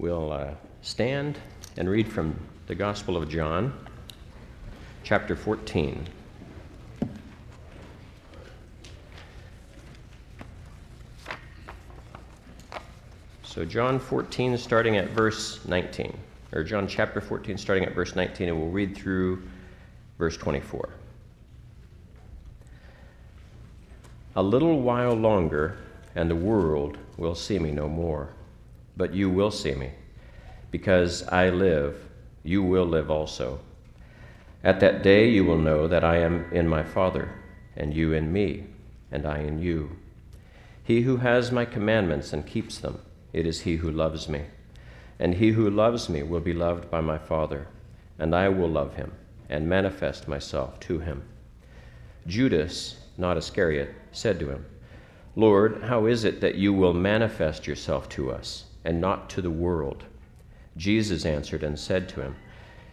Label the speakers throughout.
Speaker 1: we'll uh, stand and read from the Gospel of John, chapter 14. So, John 14, starting at verse 19, or John chapter 14, starting at verse 19, and we'll read through verse 24. A little while longer, and the world will see me no more. But you will see me. Because I live, you will live also. At that day you will know that I am in my Father, and you in me, and I in you. He who has my commandments and keeps them, it is he who loves me. And he who loves me will be loved by my Father, and I will love him and manifest myself to him. Judas, not Iscariot, said to him, Lord, how is it that you will manifest yourself to us and not to the world? Jesus answered and said to him,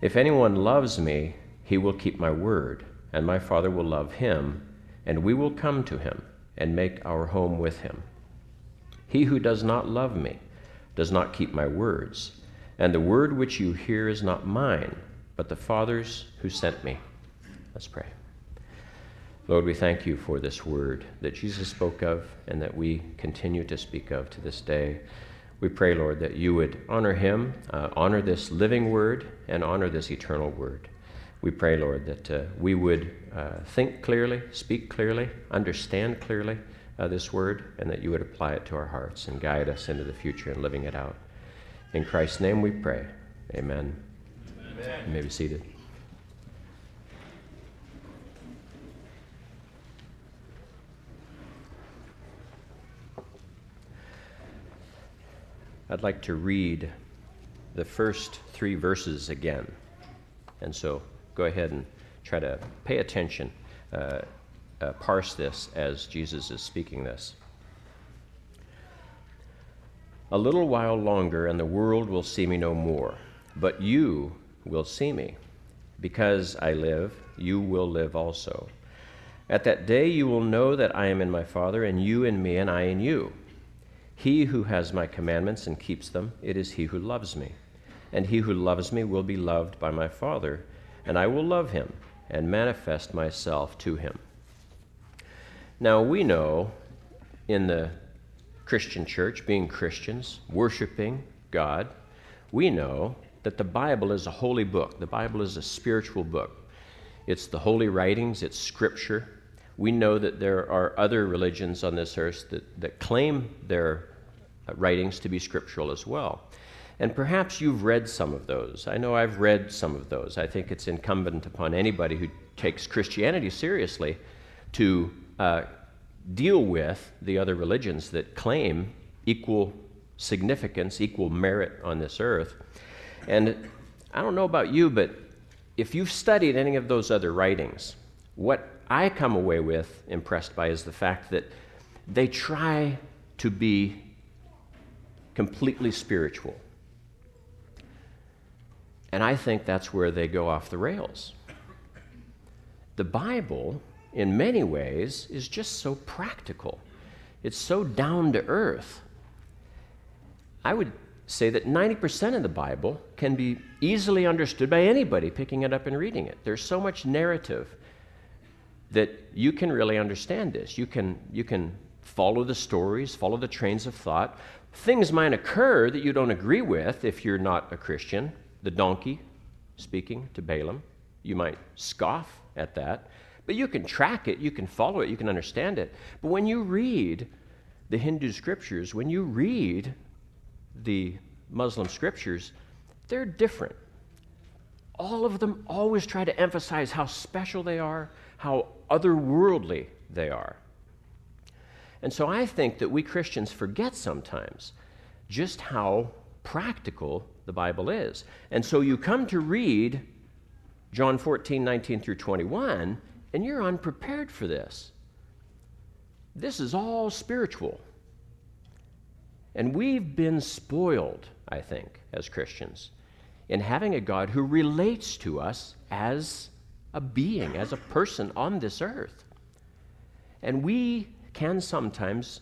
Speaker 1: If anyone loves me, he will keep my word, and my Father will love him, and we will come to him and make our home with him. He who does not love me does not keep my words, and the word which you hear is not mine, but the Father's who sent me. Let's pray. Lord, we thank you for this word that Jesus spoke of and that we continue to speak of to this day. We pray, Lord, that you would honor him, uh, honor this living word, and honor this eternal word. We pray, Lord, that uh, we would uh, think clearly, speak clearly, understand clearly, uh, this word and that you would apply it to our hearts and guide us into the future and living it out. In Christ's name we pray. Amen. Amen. You may be seated. I'd like to read the first three verses again. And so go ahead and try to pay attention. Uh, uh, parse this as Jesus is speaking this. A little while longer, and the world will see me no more, but you will see me. Because I live, you will live also. At that day you will know that I am in my Father, and you in me, and I in you. He who has my commandments and keeps them, it is he who loves me. And he who loves me will be loved by my Father, and I will love him and manifest myself to him. Now, we know in the Christian church, being Christians, worshiping God, we know that the Bible is a holy book. The Bible is a spiritual book. It's the holy writings, it's scripture. We know that there are other religions on this earth that, that claim their writings to be scriptural as well. And perhaps you've read some of those. I know I've read some of those. I think it's incumbent upon anybody who takes Christianity seriously to uh, deal with the other religions that claim equal significance, equal merit on this earth. And I don't know about you, but if you've studied any of those other writings, what I come away with impressed by is the fact that they try to be completely spiritual. And I think that's where they go off the rails. The Bible in many ways, is just so practical. It's so down to earth. I would say that 90% of the Bible can be easily understood by anybody picking it up and reading it. There's so much narrative that you can really understand this. You can, you can follow the stories, follow the trains of thought. Things might occur that you don't agree with if you're not a Christian. The donkey speaking to Balaam, you might scoff at that. But you can track it, you can follow it, you can understand it. But when you read the Hindu scriptures, when you read the Muslim scriptures, they're different. All of them always try to emphasize how special they are, how otherworldly they are. And so I think that we Christians forget sometimes just how practical the Bible is. And so you come to read John 14, 19 through 21, and you're unprepared for this. This is all spiritual. And we've been spoiled, I think, as Christians, in having a God who relates to us as a being, as a person on this earth. And we can sometimes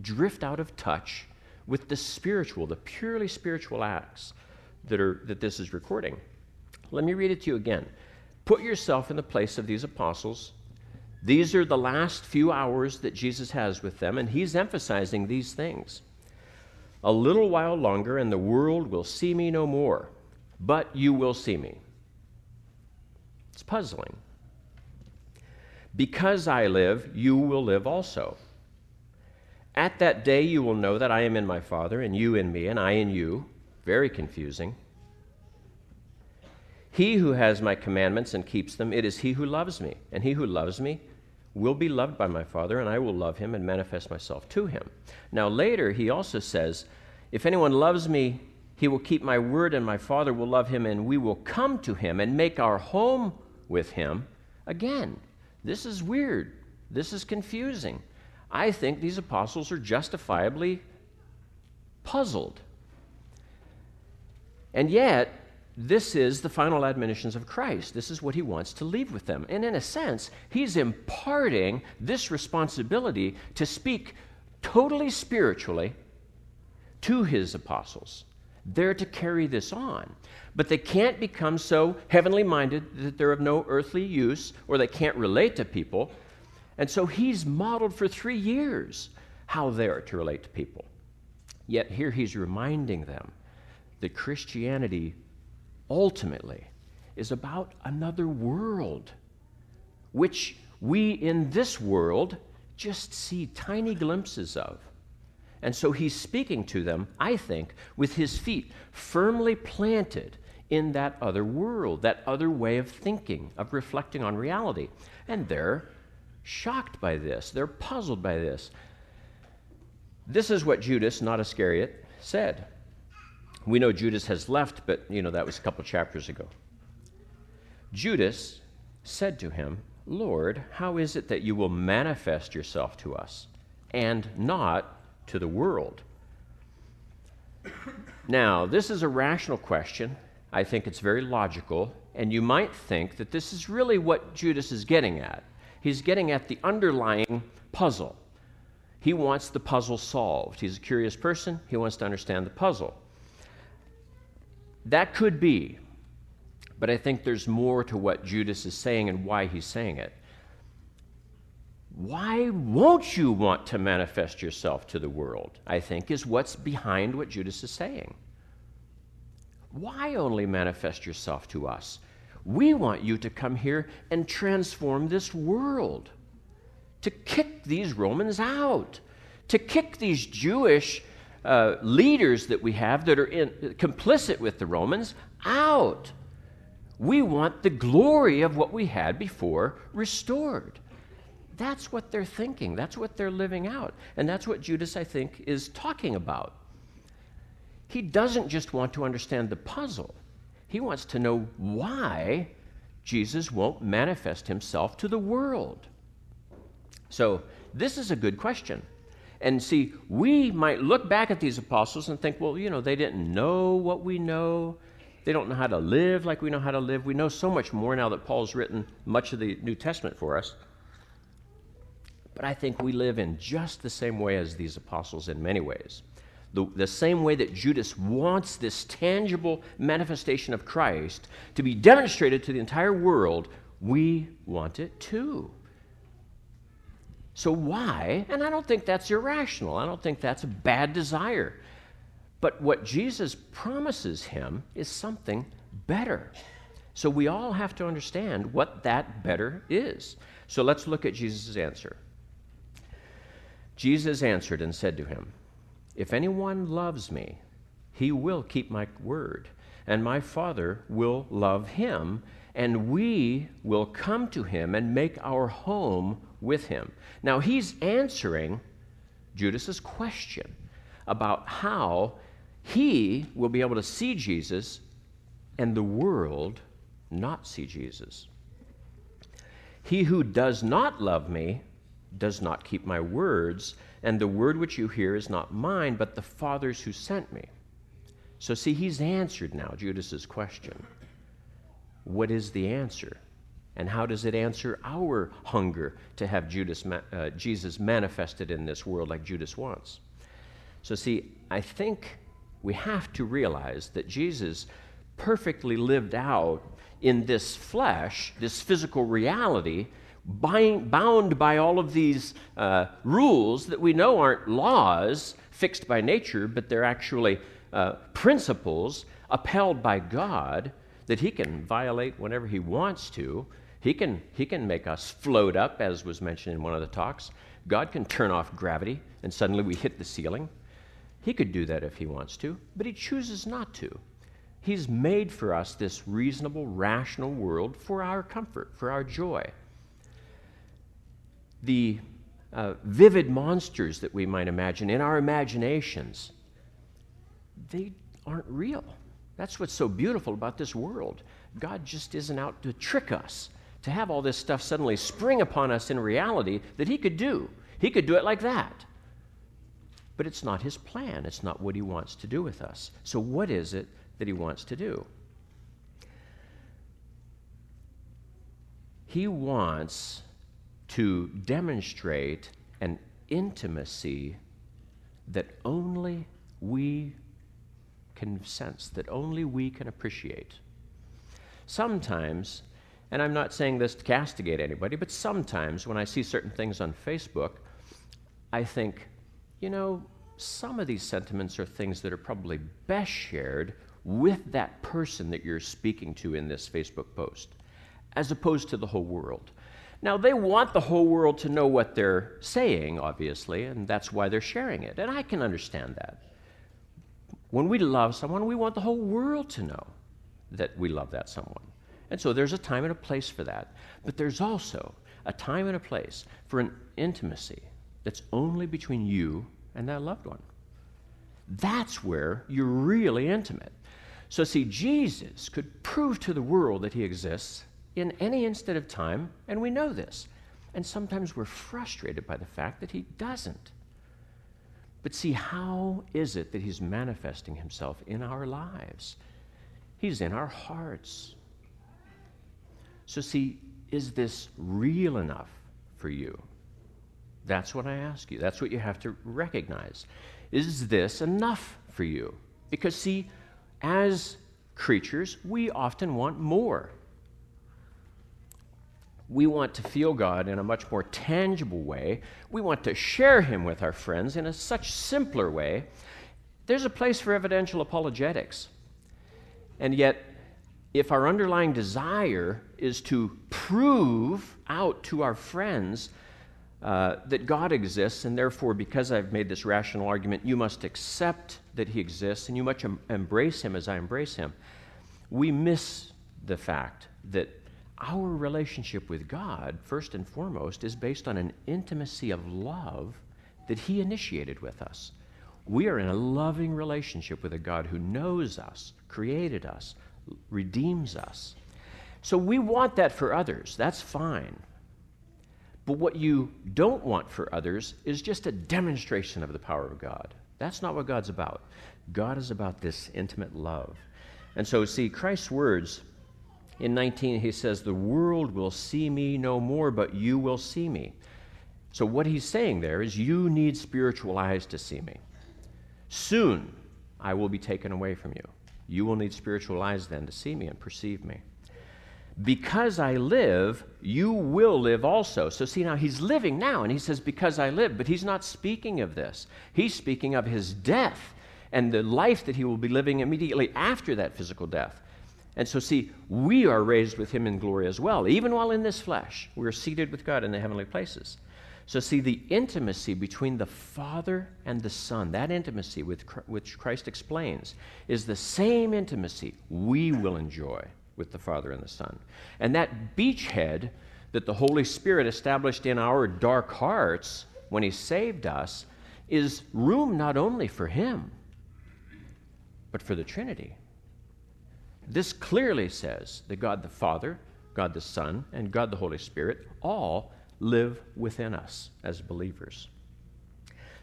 Speaker 1: drift out of touch with the spiritual, the purely spiritual acts that, are, that this is recording. Let me read it to you again. Put yourself in the place of these apostles. These are the last few hours that Jesus has with them, and he's emphasizing these things. A little while longer, and the world will see me no more, but you will see me. It's puzzling. Because I live, you will live also. At that day, you will know that I am in my Father, and you in me, and I in you. Very confusing. He who has my commandments and keeps them, it is he who loves me. And he who loves me will be loved by my Father, and I will love him and manifest myself to him. Now, later, he also says, If anyone loves me, he will keep my word, and my Father will love him, and we will come to him and make our home with him. Again, this is weird. This is confusing. I think these apostles are justifiably puzzled. And yet, this is the final admonitions of Christ. This is what he wants to leave with them. And in a sense, he's imparting this responsibility to speak totally spiritually to his apostles. They're to carry this on. But they can't become so heavenly minded that they're of no earthly use or they can't relate to people. And so he's modeled for three years how they're to relate to people. Yet here he's reminding them that Christianity ultimately is about another world, which we in this world just see tiny glimpses of. And so he's speaking to them, I think, with his feet firmly planted in that other world, that other way of thinking, of reflecting on reality. And they're shocked by this, they're puzzled by this. This is what Judas, not Iscariot, said. We know Judas has left, but you know that was a couple chapters ago. Judas said to him, Lord, how is it that you will manifest yourself to us and not to the world? Now, this is a rational question. I think it's very logical, and you might think that this is really what Judas is getting at. He's getting at the underlying puzzle. He wants the puzzle solved. He's a curious person, he wants to understand the puzzle. That could be, but I think there's more to what Judas is saying and why he's saying it. Why won't you want to manifest yourself to the world? I think is what's behind what Judas is saying. Why only manifest yourself to us? We want you to come here and transform this world, to kick these Romans out, to kick these Jewish uh, leaders that we have that are in, complicit with the Romans out. We want the glory of what we had before restored. That's what they're thinking. That's what they're living out. And that's what Judas, I think, is talking about. He doesn't just want to understand the puzzle, he wants to know why Jesus won't manifest himself to the world. So, this is a good question. And see, we might look back at these apostles and think, well, you know, they didn't know what we know. They don't know how to live like we know how to live. We know so much more now that Paul's written much of the New Testament for us. But I think we live in just the same way as these apostles in many ways. The, the, same way that Judas wants this tangible manifestation of Christ to be demonstrated to the entire world, we want it too. So, why? And I don't think that's irrational. I don't think that's a bad desire. But what Jesus promises him is something better. So, we all have to understand what that better is. So, let's look at Jesus' answer. Jesus answered and said to him, If anyone loves me, he will keep my word, and my Father will love him, and we will come to him and make our home with him. Now, he's answering Judas's question about how he will be able to see Jesus and the world not see Jesus. He who does not love me does not keep my words, and the word which you hear is not mine, but the Father's who sent me. So, see, he's answered now Judas's question. What is the answer? And how does it answer our hunger to have Judas, uh, Jesus manifested in this world like Judas wants? So, see, I think we have to realize that Jesus perfectly lived out in this flesh, this physical reality, bound by all of these uh, rules that we know aren't laws fixed by nature, but they're actually uh, principles upheld by God that He can violate whenever He wants to. He can, he can make us float up, as was mentioned in one of the talks. God can turn off gravity and suddenly we hit the ceiling. He could do that if He wants to, but He chooses not to. He's made for us this reasonable, rational world for our comfort, for our joy. The uh, vivid monsters that we might imagine in our imaginations, they aren't real. That's what's so beautiful about this world. God just isn't out to trick us, to have all this stuff suddenly spring upon us in reality that He could do. He could do it like that. But it's not His plan, it's not what He wants to do with us. So, what is it that He wants to do? He wants to demonstrate an intimacy that only we can sense, that only we can appreciate. Sometimes, and I'm not saying this to castigate anybody, but sometimes when I see certain things on Facebook, I think, you know, some of these sentiments are things that are probably best shared with that person that you're speaking to in this Facebook post, as opposed to the whole world. Now, they want the whole world to know what they're saying, obviously, and that's why they're sharing it. And I can understand that. When we love someone, we want the whole world to know that we love that someone. And so there's a time and a place for that. But there's also a time and a place for an intimacy that's only between you and that loved one. That's where you're really intimate. So, see, Jesus could prove to the world that he exists in any instant of time, and we know this. And sometimes we're frustrated by the fact that he doesn't. But see, how is it that He's manifesting Himself in our lives? He's in our hearts. So, see, is this real enough for you? That's what I ask you. That's what you have to recognize. Is this enough for you? Because, see, as creatures, we often want more we want to feel God in a much more tangible way. We want to share Him with our friends in a such simpler way. There's a place for evidential apologetics. And yet, if our underlying desire is to prove out to our friends uh, that God exists, and therefore, because I've made this rational argument, you must accept that He exists and you must em- embrace Him as I embrace Him, we miss the fact that our relationship with God, first and foremost, is based on an intimacy of love that He initiated with us. We are in a loving relationship with a God who knows us, created us, redeems us. So we want that for others. That's fine. But what you don't want for others is just a demonstration of the power of God. That's not what God's about. God is about this intimate love. And so, see, Christ's words in 19, he says, The world will see me no more, but you will see me. So, what he's saying there is, You need spiritual eyes to see me. Soon I will be taken away from you. You will need spiritual eyes then to see me and perceive me. Because I live, you will live also. So, see, now he's living now, and he says, Because I live, but he's not speaking of this. He's speaking of his death and the life that he will be living immediately after that physical death. And so, see, we are raised with him in glory as well. Even while in this flesh, we are seated with God in the heavenly places. So, see, the intimacy between the Father and the Son, that intimacy with, which Christ explains, is the same intimacy we will enjoy with the Father and the Son. And that beachhead that the Holy Spirit established in our dark hearts when He saved us is room not only for Him, but for the Trinity. This clearly says that God the Father, God the Son, and God the Holy Spirit all live within us as believers.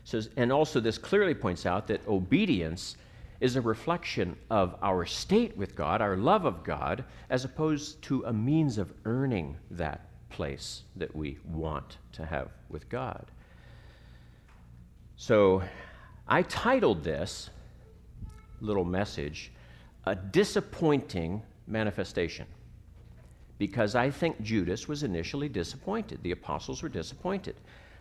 Speaker 1: So, and also, this clearly points out that obedience is a reflection of our state with God, our love of God, as opposed to a means of earning that place that we want to have with God. So, I titled this little message, A Disappointing Manifestation, because I think Judas was initially disappointed. The apostles were disappointed.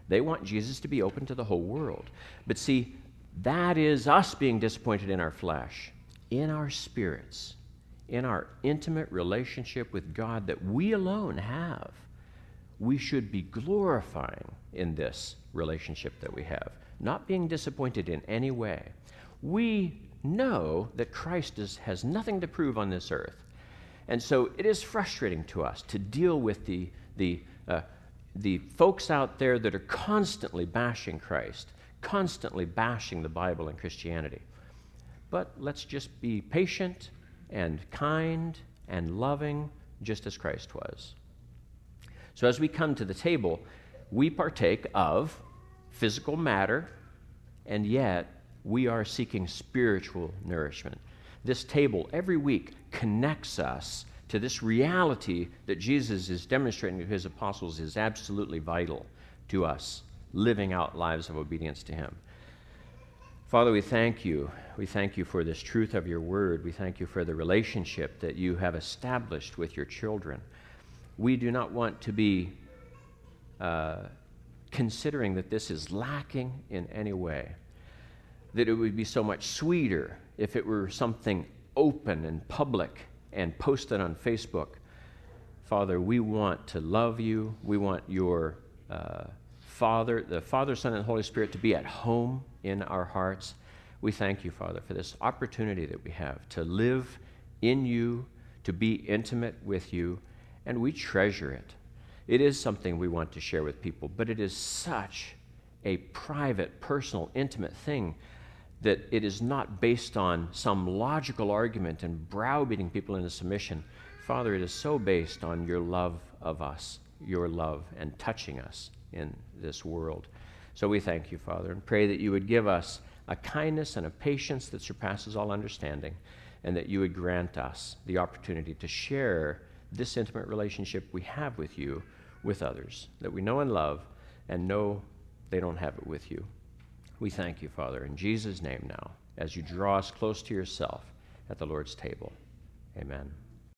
Speaker 1: They want Jesus to be open to the whole world. But see, that is us being disappointed in our flesh, in our spirits, in our intimate relationship with God that we alone have. We should be glorifying in this relationship that we have, not being disappointed in any way. We know that Christ is, has nothing to prove on this earth. And so it is frustrating to us to deal with the, the, uh, the folks out there that are constantly bashing Christ, constantly bashing the Bible and Christianity. But let's just be patient and kind and loving, just as Christ was. So as we come to the table, we partake of physical matter, and yet we are seeking spiritual nourishment. This table every week connects us to this reality that Jesus is demonstrating to his apostles is absolutely vital to us living out lives of obedience to him. Father, we thank you. We thank you for this truth of your word. We thank you for the relationship that you have established with your children. We do not want to be uh, considering that this is lacking in any way, that it would be so much sweeter if it were something open and public and posted on Facebook. Father, we want to love you. We want your uh, Father, the Father, Son, and Holy Spirit to be at home in our hearts. We thank you, Father, for this opportunity that we have to live in you, to be intimate with you, and we treasure it. It is something we want to share with people, but it is such a private, personal, intimate thing that it is not based on some logical argument and browbeating people into submission. Father, it is so based on your love of us, your love, and touching us in this world. So we thank you, Father, and pray that you would give us a kindness and a patience that surpasses all understanding, and that you would grant us the opportunity to share this intimate relationship we have with you with others, that we know and love and know they don't have it with you. We thank you, Father, in Jesus' name now, as you draw us close to yourself at the Lord's table. Amen.